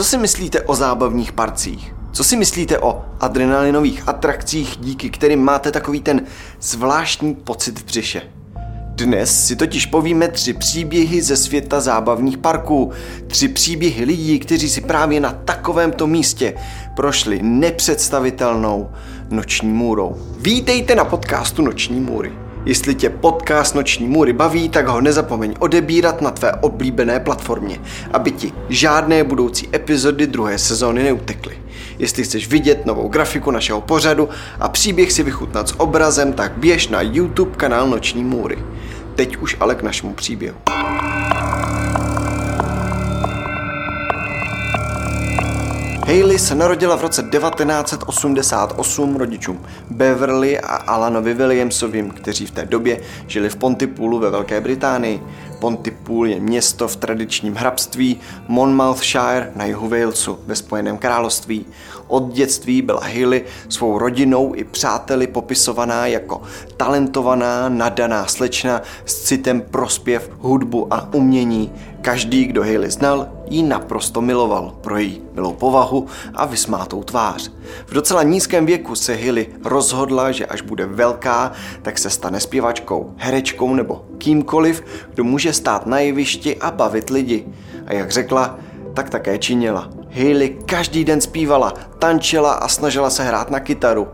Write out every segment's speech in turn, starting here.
Co si myslíte o zábavních parcích? Co si myslíte o adrenalinových atrakcích, díky kterým máte takový ten zvláštní pocit v břiše? Dnes si totiž povíme tři příběhy ze světa zábavních parků. Tři příběhy lidí, kteří si právě na takovémto místě prošli nepředstavitelnou noční můrou. Vítejte na podcastu Noční můry. Jestli tě podcast Noční můry baví, tak ho nezapomeň odebírat na tvé oblíbené platformě, aby ti žádné budoucí epizody druhé sezóny neutekly. Jestli chceš vidět novou grafiku našeho pořadu a příběh si vychutnat s obrazem, tak běž na YouTube kanál Noční můry. Teď už ale k našemu příběhu. Hayley se narodila v roce 1988 rodičům Beverly a Alanovi Williamsovým, kteří v té době žili v Pontypoolu ve Velké Británii. Pontypool je město v tradičním hrabství Monmouthshire na jihu Walesu ve Spojeném království. Od dětství byla Hayley svou rodinou i přáteli popisovaná jako talentovaná, nadaná slečna s citem prospěv, hudbu a umění. Každý, kdo Hayley znal, ji naprosto miloval pro její milou povahu a vysmátou tvář. V docela nízkém věku se Hayley rozhodla, že až bude velká, tak se stane zpěvačkou, herečkou nebo kýmkoliv, kdo může stát na jevišti a bavit lidi. A jak řekla, tak také činila. Hayley každý den zpívala, tančila a snažila se hrát na kytaru.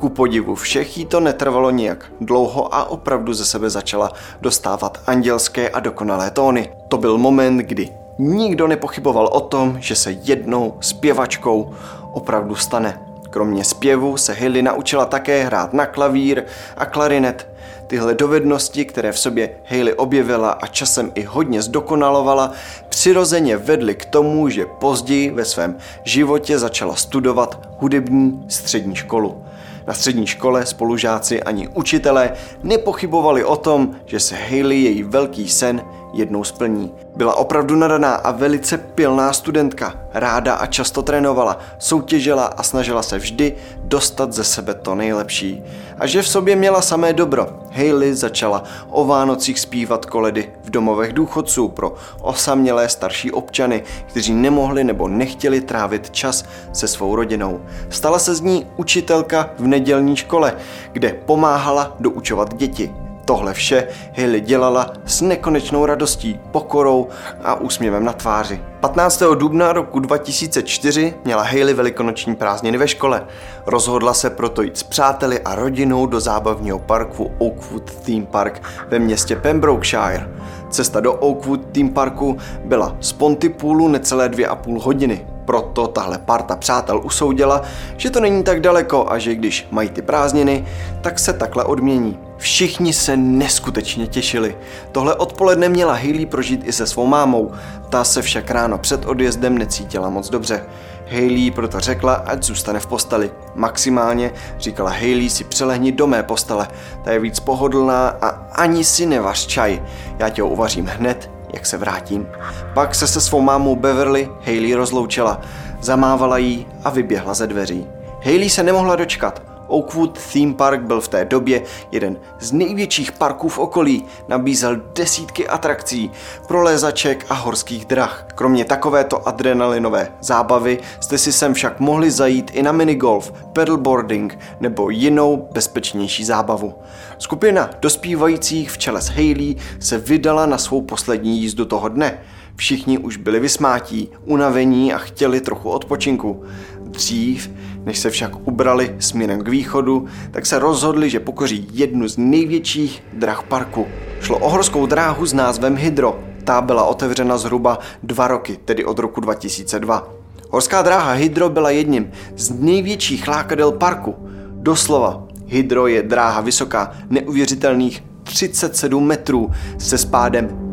Ku podivu všech jí to netrvalo nijak dlouho a opravdu ze sebe začala dostávat andělské a dokonalé tóny. To byl moment, kdy nikdo nepochyboval o tom, že se jednou zpěvačkou opravdu stane. Kromě zpěvu se Hilly naučila také hrát na klavír a klarinet. Tyhle dovednosti, které v sobě Hayley objevila a časem i hodně zdokonalovala, přirozeně vedly k tomu, že později ve svém životě začala studovat hudební střední školu. Na střední škole spolužáci ani učitelé nepochybovali o tom, že se Hayley její velký sen jednou splní. Byla opravdu nadaná a velice pilná studentka. Ráda a často trénovala, soutěžila a snažila se vždy dostat ze sebe to nejlepší. A že v sobě měla samé dobro. Hayley začala o Vánocích zpívat koledy v domovech důchodců pro osamělé starší občany, kteří nemohli nebo nechtěli trávit čas se svou rodinou. Stala se z ní učitelka v nedělní škole, kde pomáhala doučovat děti. Tohle vše Hayley dělala s nekonečnou radostí, pokorou a úsměvem na tváři. 15. dubna roku 2004 měla Hayley velikonoční prázdniny ve škole. Rozhodla se proto jít s přáteli a rodinou do zábavního parku Oakwood Theme Park ve městě Pembrokeshire. Cesta do Oakwood Theme Parku byla z Pontypoolu necelé dvě a půl hodiny. Proto tahle parta přátel usoudila, že to není tak daleko a že když mají ty prázdniny, tak se takhle odmění. Všichni se neskutečně těšili. Tohle odpoledne měla Hailey prožít i se svou mámou. Ta se však ráno před odjezdem necítila moc dobře. Hailey proto řekla, ať zůstane v posteli. Maximálně, říkala Hailey, si přelehni do mé postele. Ta je víc pohodlná a ani si nevař čaj. Já tě ho uvařím hned, jak se vrátím. Pak se se svou mámou Beverly Hailey rozloučila, zamávala jí a vyběhla ze dveří. Hailey se nemohla dočkat. Oakwood Theme Park byl v té době jeden z největších parků v okolí, nabízel desítky atrakcí, prolézaček a horských drah. Kromě takovéto adrenalinové zábavy jste si sem však mohli zajít i na minigolf, pedalboarding nebo jinou bezpečnější zábavu. Skupina dospívajících v čele s Hailey se vydala na svou poslední jízdu toho dne. Všichni už byli vysmátí, unavení a chtěli trochu odpočinku. Dřív, než se však ubrali směrem k východu, tak se rozhodli, že pokoří jednu z největších drah parku. Šlo o horskou dráhu s názvem Hydro. Ta byla otevřena zhruba dva roky, tedy od roku 2002. Horská dráha Hydro byla jedním z největších lákadel parku. Doslova, Hydro je dráha vysoká neuvěřitelných 37 metrů se spádem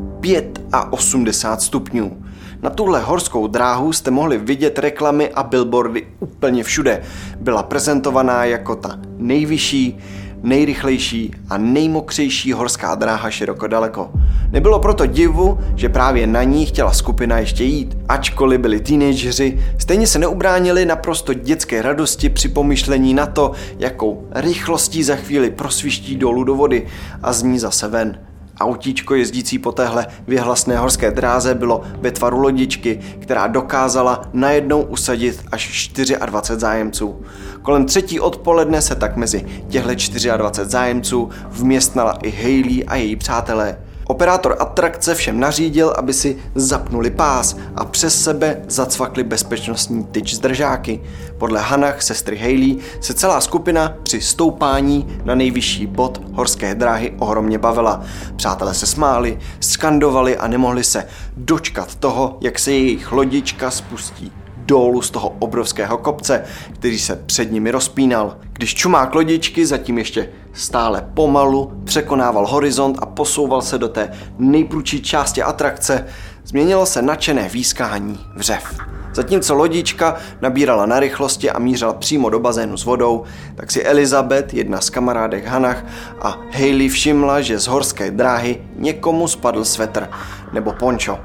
85 stupňů. Na tuhle horskou dráhu jste mohli vidět reklamy a billboardy úplně všude. Byla prezentovaná jako ta nejvyšší, nejrychlejší a nejmokřejší horská dráha široko daleko. Nebylo proto divu, že právě na ní chtěla skupina ještě jít. Ačkoliv byli teenageři, stejně se neubránili naprosto dětské radosti při pomyšlení na to, jakou rychlostí za chvíli prosviští dolů do vody a z ní zase ven. Autíčko jezdící po téhle vyhlasné horské dráze bylo ve tvaru lodičky, která dokázala najednou usadit až 24 zájemců. Kolem třetí odpoledne se tak mezi těchto 24 zájemců vměstnala i Hayley a její přátelé. Operátor atrakce všem nařídil, aby si zapnuli pás a přes sebe zacvakli bezpečnostní tyč z držáky. Podle Hanach, sestry Haley, se celá skupina při stoupání na nejvyšší bod horské dráhy ohromně bavila. Přátelé se smáli, skandovali a nemohli se dočkat toho, jak se jejich lodička spustí dolů z toho obrovského kopce, který se před nimi rozpínal. Když čumák lodičky zatím ještě stále pomalu překonával horizont a posouval se do té nejprudší části atrakce, změnilo se nadšené výskání vřev. Zatímco lodička nabírala na rychlosti a mířila přímo do bazénu s vodou, tak si Elizabeth, jedna z kamarádek Hanach a Hayley všimla, že z horské dráhy někomu spadl svetr nebo pončo.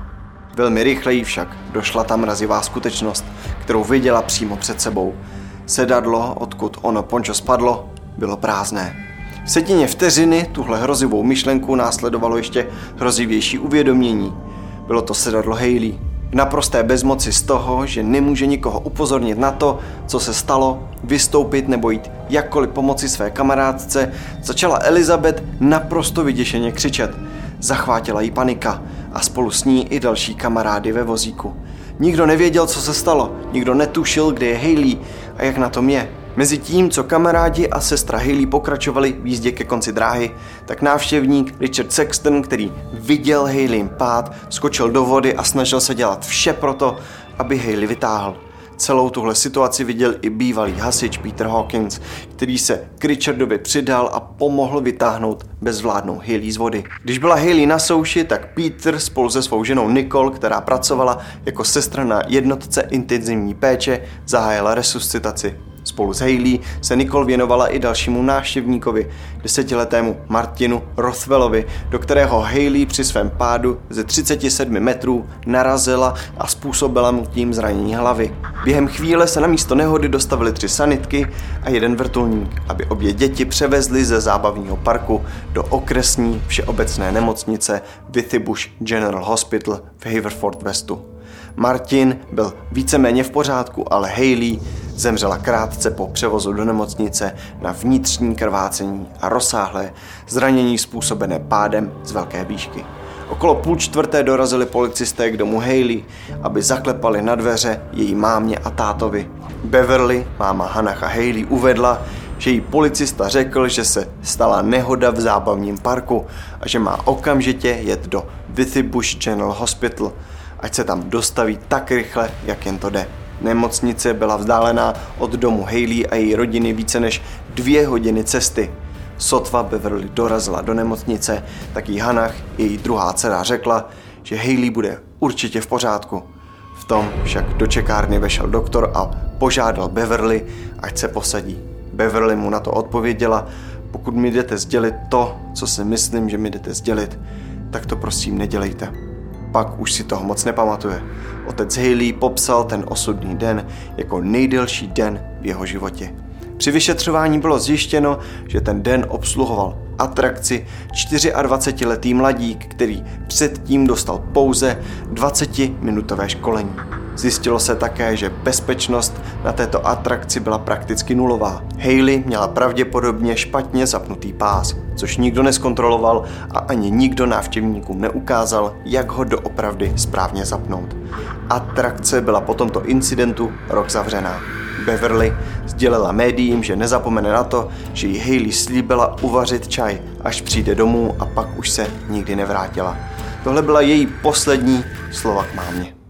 Velmi rychleji však došla ta mrazivá skutečnost, kterou viděla přímo před sebou. Sedadlo, odkud ono pončo spadlo, bylo prázdné. V setině vteřiny tuhle hrozivou myšlenku následovalo ještě hrozivější uvědomění. Bylo to sedadlo Hayley. V naprosté bezmoci z toho, že nemůže nikoho upozornit na to, co se stalo, vystoupit nebo jít jakkoliv pomoci své kamarádce, začala Elizabeth naprosto vyděšeně křičet. Zachvátila jí panika a spolu s ní i další kamarády ve vozíku. Nikdo nevěděl, co se stalo, nikdo netušil, kde je Hayley a jak na tom je. Mezi tím, co kamarádi a sestra Hayley pokračovali v jízdě ke konci dráhy, tak návštěvník Richard Sexton, který viděl Hayley pád, skočil do vody a snažil se dělat vše proto, aby Hayley vytáhl. Celou tuhle situaci viděl i bývalý hasič Peter Hawkins, který se k Richardovi přidal a pomohl vytáhnout bezvládnou Hayley z vody. Když byla Hayley na souši, tak Peter spolu se svou ženou Nicole, která pracovala jako sestra na jednotce intenzivní péče, zahájila resuscitaci. Spolu s Hayley se Nicole věnovala i dalšímu návštěvníkovi, desetiletému Martinu Rothwellovi, do kterého Hayley při svém pádu ze 37 metrů narazila a způsobila mu tím zranění hlavy. Během chvíle se na místo nehody dostavili tři sanitky a jeden vrtulník, aby obě děti převezli ze zábavního parku do okresní všeobecné nemocnice Withybush General Hospital v Haverford Westu. Martin byl víceméně v pořádku, ale Hayley zemřela krátce po převozu do nemocnice na vnitřní krvácení a rozsáhlé zranění způsobené pádem z velké výšky. Okolo půl čtvrté dorazili policisté k domu Hayley, aby zaklepali na dveře její mámě a tátovi. Beverly, máma Hannah a Hayley, uvedla, že jí policista řekl, že se stala nehoda v zábavním parku a že má okamžitě jet do Withybush General Hospital, ať se tam dostaví tak rychle, jak jen to jde. Nemocnice byla vzdálená od domu Hayley a její rodiny více než dvě hodiny cesty. Sotva Beverly dorazila do nemocnice, tak jí Hanach, její druhá dcera, řekla, že Hayley bude určitě v pořádku. V tom však do čekárny vešel doktor a požádal Beverly, ať se posadí. Beverly mu na to odpověděla, pokud mi jdete sdělit to, co si myslím, že mi jdete sdělit, tak to prosím nedělejte. Pak už si toho moc nepamatuje. Otec Haley popsal ten osudný den jako nejdelší den v jeho životě. Při vyšetřování bylo zjištěno, že ten den obsluhoval atrakci 24-letý mladík, který předtím dostal pouze 20-minutové školení. Zjistilo se také, že bezpečnost na této atrakci byla prakticky nulová. Hayley měla pravděpodobně špatně zapnutý pás, což nikdo neskontroloval a ani nikdo návštěvníkům neukázal, jak ho doopravdy správně zapnout. Atrakce byla po tomto incidentu rok zavřená. Beverly sdělila médiím, že nezapomene na to, že jí Hayley slíbila uvařit čaj, až přijde domů a pak už se nikdy nevrátila. Tohle byla její poslední slova k mámě.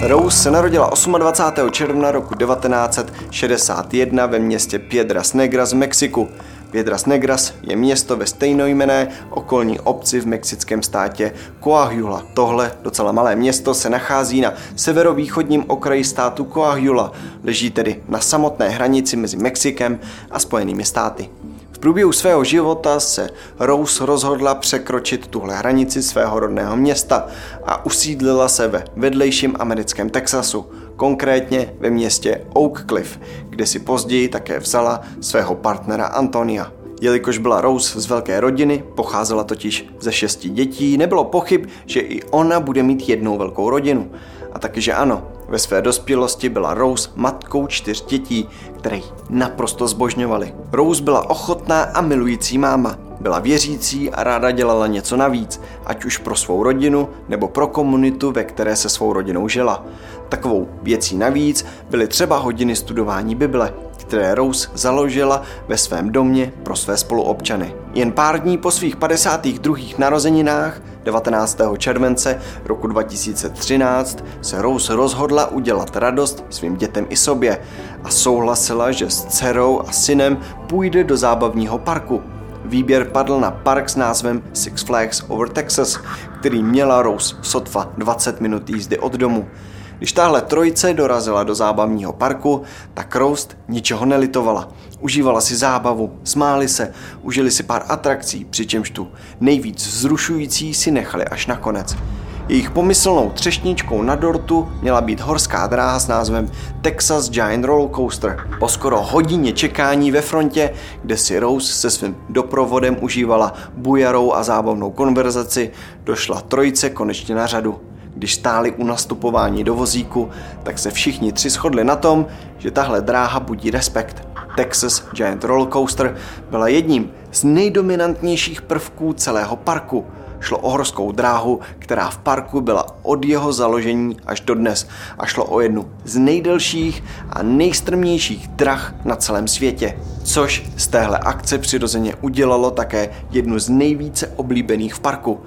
Rose se narodila 28. června roku 1961 ve městě Piedras Negras v Mexiku. Piedras Negras je město ve stejnojmené okolní obci v mexickém státě Coahuila. Tohle docela malé město se nachází na severovýchodním okraji státu Coahuila, leží tedy na samotné hranici mezi Mexikem a Spojenými státy. Průběhu svého života se Rose rozhodla překročit tuhle hranici svého rodného města a usídlila se ve vedlejším americkém Texasu, konkrétně ve městě Oak Cliff, kde si později také vzala svého partnera Antonia. Jelikož byla Rose z velké rodiny, pocházela totiž ze šesti dětí, nebylo pochyb, že i ona bude mít jednou velkou rodinu. A taky, že ano, ve své dospělosti byla Rose matkou čtyř dětí, které naprosto zbožňovaly. Rose byla ochotná a milující máma. Byla věřící a ráda dělala něco navíc, ať už pro svou rodinu nebo pro komunitu, ve které se svou rodinou žila. Takovou věcí navíc byly třeba hodiny studování Bible, které Rose založila ve svém domě pro své spoluobčany. Jen pár dní po svých 52. narozeninách 19. července roku 2013 se Rose rozhodla udělat radost svým dětem i sobě a souhlasila, že s dcerou a synem půjde do zábavního parku. Výběr padl na park s názvem Six Flags Over Texas, který měla Rose sotva 20 minut jízdy od domu. Když tahle trojice dorazila do zábavního parku, tak Roast ničeho nelitovala. Užívala si zábavu, smáli se, užili si pár atrakcí, přičemž tu nejvíc zrušující si nechali až nakonec. Jejich pomyslnou třešničkou na dortu měla být horská dráha s názvem Texas Giant Roller Coaster. Po skoro hodině čekání ve frontě, kde si Rose se svým doprovodem užívala bujarou a zábavnou konverzaci, došla trojice konečně na řadu. Když stáli u nastupování do vozíku, tak se všichni tři shodli na tom, že tahle dráha budí respekt. Texas Giant Roller Coaster byla jedním z nejdominantnějších prvků celého parku. Šlo o horskou dráhu, která v parku byla od jeho založení až do dnes a šlo o jednu z nejdelších a nejstrmějších drah na celém světě, což z téhle akce přirozeně udělalo také jednu z nejvíce oblíbených v parku.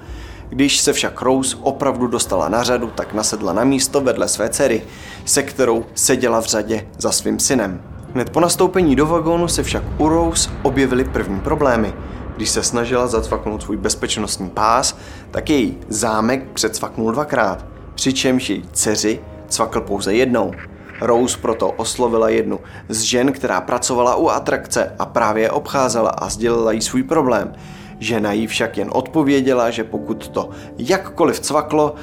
Když se však Rose opravdu dostala na řadu, tak nasedla na místo vedle své dcery, se kterou seděla v řadě za svým synem. Hned po nastoupení do vagónu se však u Rose objevily první problémy. Když se snažila zacvaknout svůj bezpečnostní pás, tak její zámek předcvaknul dvakrát, přičemž její dceři cvakl pouze jednou. Rose proto oslovila jednu z žen, která pracovala u atrakce a právě obcházela a sdělila jí svůj problém. Žena jí však jen odpověděla, že pokud to jakkoliv cvaklo,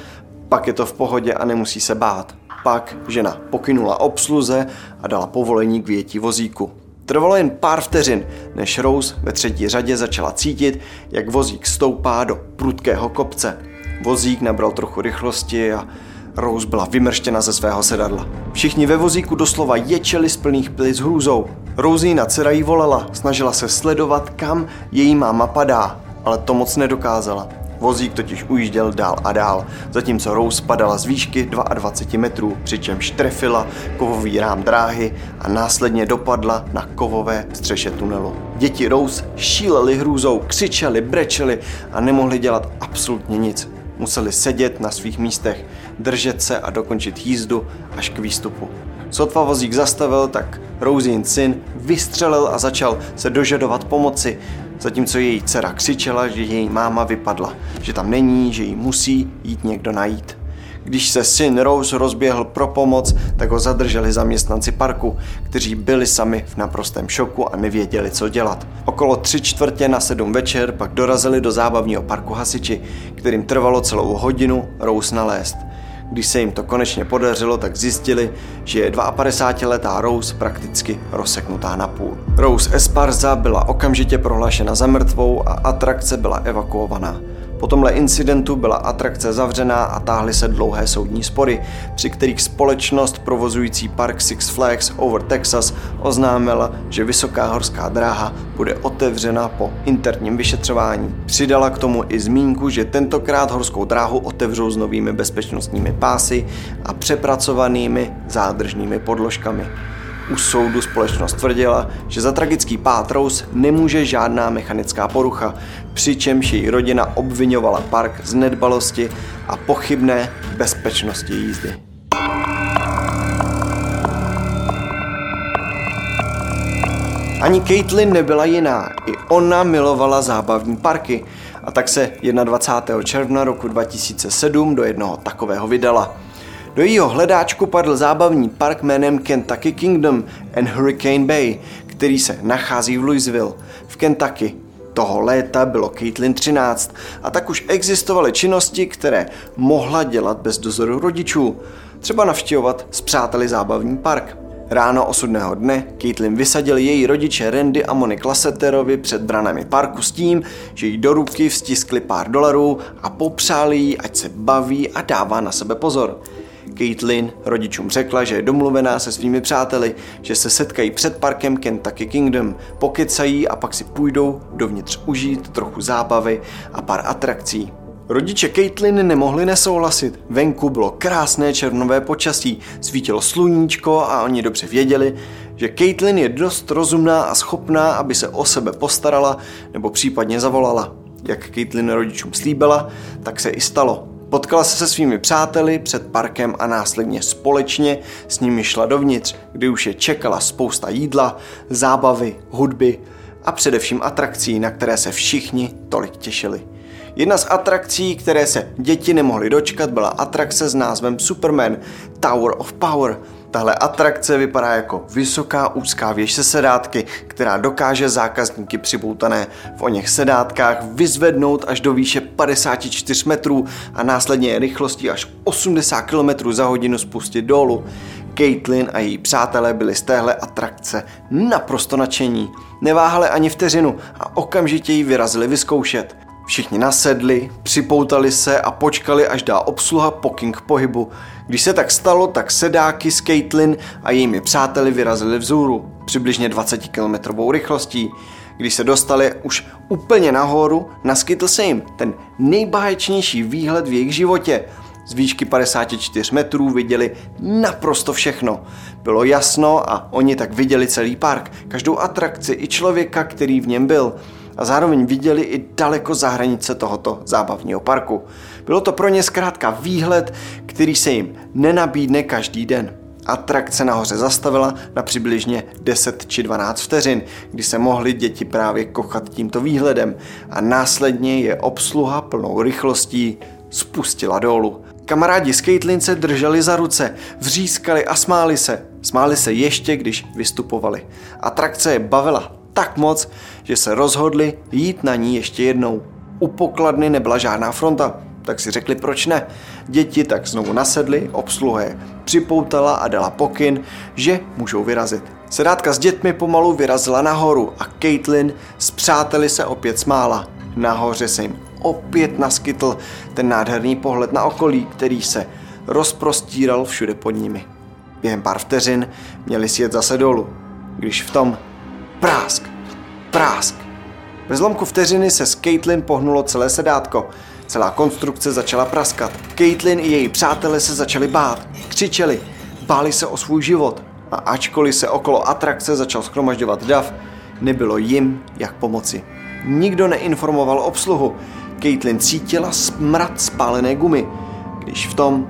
pak je to v pohodě a nemusí se bát. Pak žena pokynula obsluze a dala povolení k větí vozíku. Trvalo jen pár vteřin, než Rose ve třetí řadě začala cítit, jak vozík stoupá do prudkého kopce. Vozík nabral trochu rychlosti a Rose byla vymrštěna ze svého sedadla. Všichni ve vozíku doslova ječeli z plných plic hrůzou. Rouzína dcera jí volela, snažila se sledovat, kam její máma padá, ale to moc nedokázala. Vozík totiž ujížděl dál a dál, zatímco Rose padala z výšky 22 metrů, přičemž trefila kovový rám dráhy a následně dopadla na kovové střeše tunelu. Děti Rose šíleli hrůzou, křičeli, brečeli a nemohli dělat absolutně nic. Museli sedět na svých místech, držet se a dokončit jízdu až k výstupu. Sotva vozík zastavil, tak Rosin syn vystřelil a začal se dožadovat pomoci, zatímco její dcera křičela, že její máma vypadla, že tam není, že jí musí jít někdo najít. Když se syn Rose rozběhl pro pomoc, tak ho zadrželi zaměstnanci parku, kteří byli sami v naprostém šoku a nevěděli, co dělat. Okolo tři čtvrtě na sedm večer pak dorazili do zábavního parku hasiči, kterým trvalo celou hodinu Rose nalézt. Když se jim to konečně podařilo, tak zjistili, že je 52-letá Rose prakticky rozseknutá na půl. Rose Esparza byla okamžitě prohlášena za mrtvou a atrakce byla evakuovaná. Po tomhle incidentu byla atrakce zavřená a táhly se dlouhé soudní spory, při kterých společnost provozující park Six Flags over Texas oznámila, že vysoká horská dráha bude otevřena po interním vyšetřování. Přidala k tomu i zmínku, že tentokrát horskou dráhu otevřou s novými bezpečnostními pásy a přepracovanými zádržnými podložkami. U soudu společnost tvrdila, že za tragický pád Rose nemůže žádná mechanická porucha, přičemž její rodina obvinovala park z nedbalosti a pochybné bezpečnosti jízdy. Ani Caitlin nebyla jiná, i ona milovala zábavní parky a tak se 21. června roku 2007 do jednoho takového vydala – do jejího hledáčku padl zábavní park jménem Kentucky Kingdom and Hurricane Bay, který se nachází v Louisville, v Kentucky. Toho léta bylo Caitlin 13 a tak už existovaly činnosti, které mohla dělat bez dozoru rodičů. Třeba navštěvovat s přáteli zábavní park. Ráno osudného dne Caitlin vysadil její rodiče Randy a Monique Lasseterovi před branami parku s tím, že jí do ruky vstiskli pár dolarů a popřáli jí, ať se baví a dává na sebe pozor. Caitlin rodičům řekla, že je domluvená se svými přáteli, že se setkají před parkem Kentucky Kingdom, pokecají a pak si půjdou dovnitř užít trochu zábavy a pár atrakcí. Rodiče Caitlin nemohli nesouhlasit. Venku bylo krásné červnové počasí, svítilo sluníčko a oni dobře věděli, že Caitlin je dost rozumná a schopná, aby se o sebe postarala nebo případně zavolala. Jak Caitlin rodičům slíbila, tak se i stalo. Potkala se se svými přáteli před parkem a následně společně s nimi šla dovnitř, kde už je čekala spousta jídla, zábavy, hudby a především atrakcí, na které se všichni tolik těšili. Jedna z atrakcí, které se děti nemohly dočkat, byla atrakce s názvem Superman Tower of Power. Tahle atrakce vypadá jako vysoká úzká věž se sedátky, která dokáže zákazníky přiboutané v o něch sedátkách vyzvednout až do výše 54 metrů a následně rychlostí až 80 km za hodinu spustit dolů. Caitlin a její přátelé byli z téhle atrakce naprosto nadšení. Neváhali ani vteřinu a okamžitě ji vyrazili vyzkoušet. Všichni nasedli, připoutali se a počkali, až dá obsluha pokyn k pohybu. Když se tak stalo, tak sedáky s Caitlin a jejími přáteli vyrazili vzhůru, přibližně 20 km rychlostí. Když se dostali už úplně nahoru, naskytl se jim ten nejbáječnější výhled v jejich životě. Z výšky 54 metrů viděli naprosto všechno. Bylo jasno a oni tak viděli celý park, každou atrakci i člověka, který v něm byl a zároveň viděli i daleko za hranice tohoto zábavního parku. Bylo to pro ně zkrátka výhled, který se jim nenabídne každý den. Atrakce nahoře zastavila na přibližně 10 či 12 vteřin, kdy se mohly děti právě kochat tímto výhledem a následně je obsluha plnou rychlostí spustila dolů. Kamarádi z Caitlin se drželi za ruce, vřískali a smáli se. Smáli se ještě, když vystupovali. Atrakce je bavila tak moc, že se rozhodli jít na ní ještě jednou. U pokladny nebyla žádná fronta, tak si řekli proč ne. Děti tak znovu nasedly, obsluha připoutala a dala pokyn, že můžou vyrazit. Sedátka s dětmi pomalu vyrazila nahoru a Caitlin s přáteli se opět smála. Nahoře se jim opět naskytl ten nádherný pohled na okolí, který se rozprostíral všude pod nimi. Během pár vteřin měli sjet zase dolů, když v tom prásk, prásk. Ve zlomku vteřiny se s Caitlin pohnulo celé sedátko. Celá konstrukce začala praskat. Caitlin i její přátelé se začali bát, křičeli, báli se o svůj život. A ačkoliv se okolo atrakce začal schromažďovat dav, nebylo jim jak pomoci. Nikdo neinformoval obsluhu. Caitlin cítila smrad spálené gumy, když v tom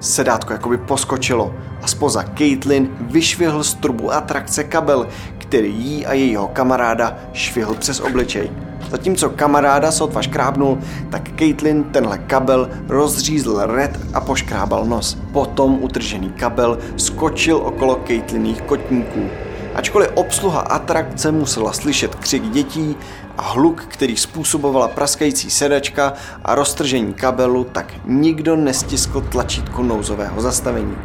sedátko jakoby poskočilo a spoza Caitlin vyšvihl z trubu atrakce kabel, který jí a jejího kamaráda švihl přes obličej. Zatímco kamaráda sotva škrábnul, tak Caitlin tenhle kabel rozřízl red a poškrábal nos. Potom utržený kabel skočil okolo Caitliných kotníků. Ačkoliv obsluha atrakce musela slyšet křik dětí a hluk, který způsobovala praskající sedačka a roztržení kabelu, tak nikdo nestiskl tlačítko nouzového zastavení.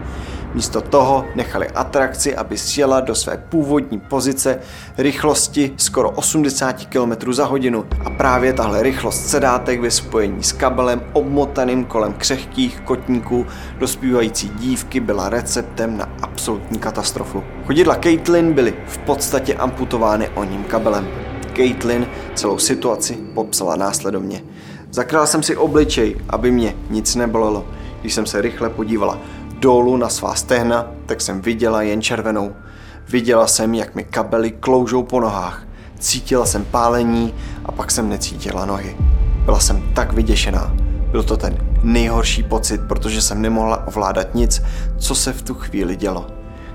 Místo toho nechali atrakci, aby sjela do své původní pozice rychlosti skoro 80 km za hodinu. A právě tahle rychlost sedátek ve spojení s kabelem obmotaným kolem křehkých kotníků dospívající dívky byla receptem na absolutní katastrofu. Chodidla Caitlin byly v podstatě amputovány o ním kabelem. Caitlin celou situaci popsala následovně. Zakrál jsem si obličej, aby mě nic nebolelo. Když jsem se rychle podívala dolů na svá stehna, tak jsem viděla jen červenou. Viděla jsem, jak mi kabely kloužou po nohách. Cítila jsem pálení a pak jsem necítila nohy. Byla jsem tak vyděšená. Byl to ten nejhorší pocit, protože jsem nemohla ovládat nic, co se v tu chvíli dělo.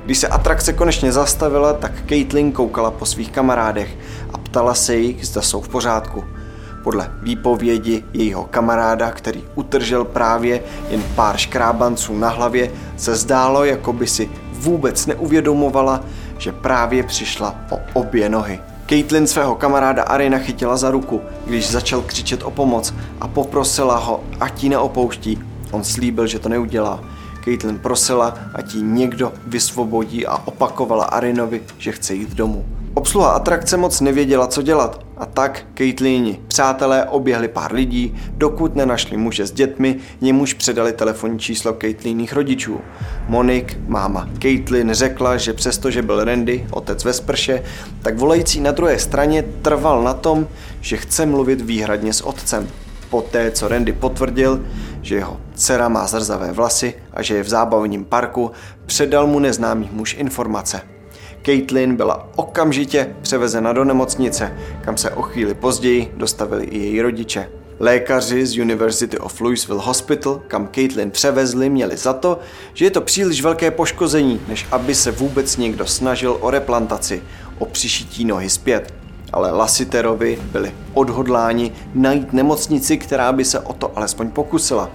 Když se atrakce konečně zastavila, tak Caitlin koukala po svých kamarádech a ptala se jich, zda jsou v pořádku. Podle výpovědi jejího kamaráda, který utržel právě jen pár škrábanců na hlavě, se zdálo, jako by si vůbec neuvědomovala, že právě přišla o obě nohy. Caitlin svého kamaráda Arina chytila za ruku, když začal křičet o pomoc a poprosila ho, ať ji neopouští. On slíbil, že to neudělá. Caitlin prosila, ať ji někdo vysvobodí a opakovala Arinovi, že chce jít domů. Obsluha atrakce moc nevěděla, co dělat a tak Caitlini přátelé oběhli pár lidí, dokud nenašli muže s dětmi, němuž předali telefonní číslo Caitliných rodičů. Monik, máma Caitlin, řekla, že přestože byl Randy, otec ve sprše, tak volající na druhé straně trval na tom, že chce mluvit výhradně s otcem. Poté, co Randy potvrdil, že jeho dcera má zrzavé vlasy a že je v zábavním parku, předal mu neznámý muž informace. Caitlin byla okamžitě převezena do nemocnice, kam se o chvíli později dostavili i její rodiče. Lékaři z University of Louisville Hospital, kam Caitlin převezli, měli za to, že je to příliš velké poškození, než aby se vůbec někdo snažil o replantaci, o přišití nohy zpět. Ale Lassiterovi byli odhodláni najít nemocnici, která by se o to alespoň pokusila.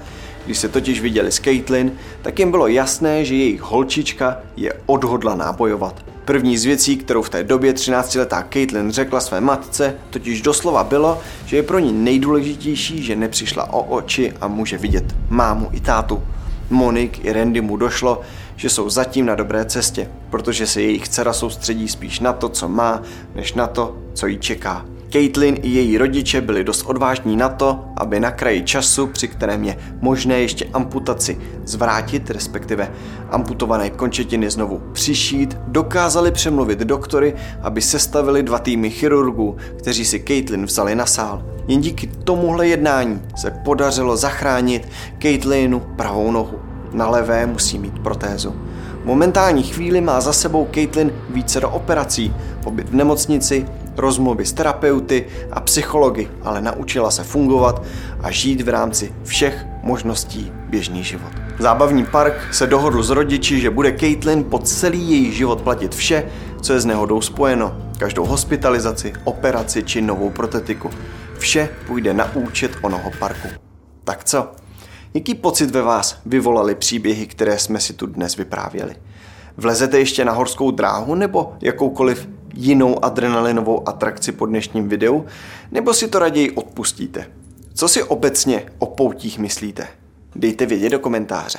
Když se totiž viděli s Caitlin, tak jim bylo jasné, že jejich holčička je odhodlaná bojovat. První z věcí, kterou v té době 13-letá Caitlin řekla své matce, totiž doslova bylo, že je pro ní nejdůležitější, že nepřišla o oči a může vidět mámu i tátu. Monik i Randy mu došlo, že jsou zatím na dobré cestě, protože se jejich dcera soustředí spíš na to, co má, než na to, co jí čeká. Caitlin i její rodiče byli dost odvážní na to, aby na kraji času, při kterém je možné ještě amputaci zvrátit, respektive amputované končetiny znovu přišít, dokázali přemluvit doktory, aby sestavili dva týmy chirurgů, kteří si Caitlin vzali na sál. Jen díky tomuhle jednání se podařilo zachránit Caitlinu pravou nohu. Na levé musí mít protézu. Momentální chvíli má za sebou Caitlin více do operací, pobyt v nemocnici, rozmluvy s terapeuty a psychologi, ale naučila se fungovat a žít v rámci všech možností běžný život. Zábavní park se dohodl s rodiči, že bude Caitlin po celý její život platit vše, co je s nehodou spojeno. Každou hospitalizaci, operaci či novou protetiku. Vše půjde na účet onoho parku. Tak co? Jaký pocit ve vás vyvolali příběhy, které jsme si tu dnes vyprávěli? Vlezete ještě na horskou dráhu nebo jakoukoliv jinou adrenalinovou atrakci po dnešním videu, nebo si to raději odpustíte? Co si obecně o poutích myslíte? Dejte vědět do komentáře.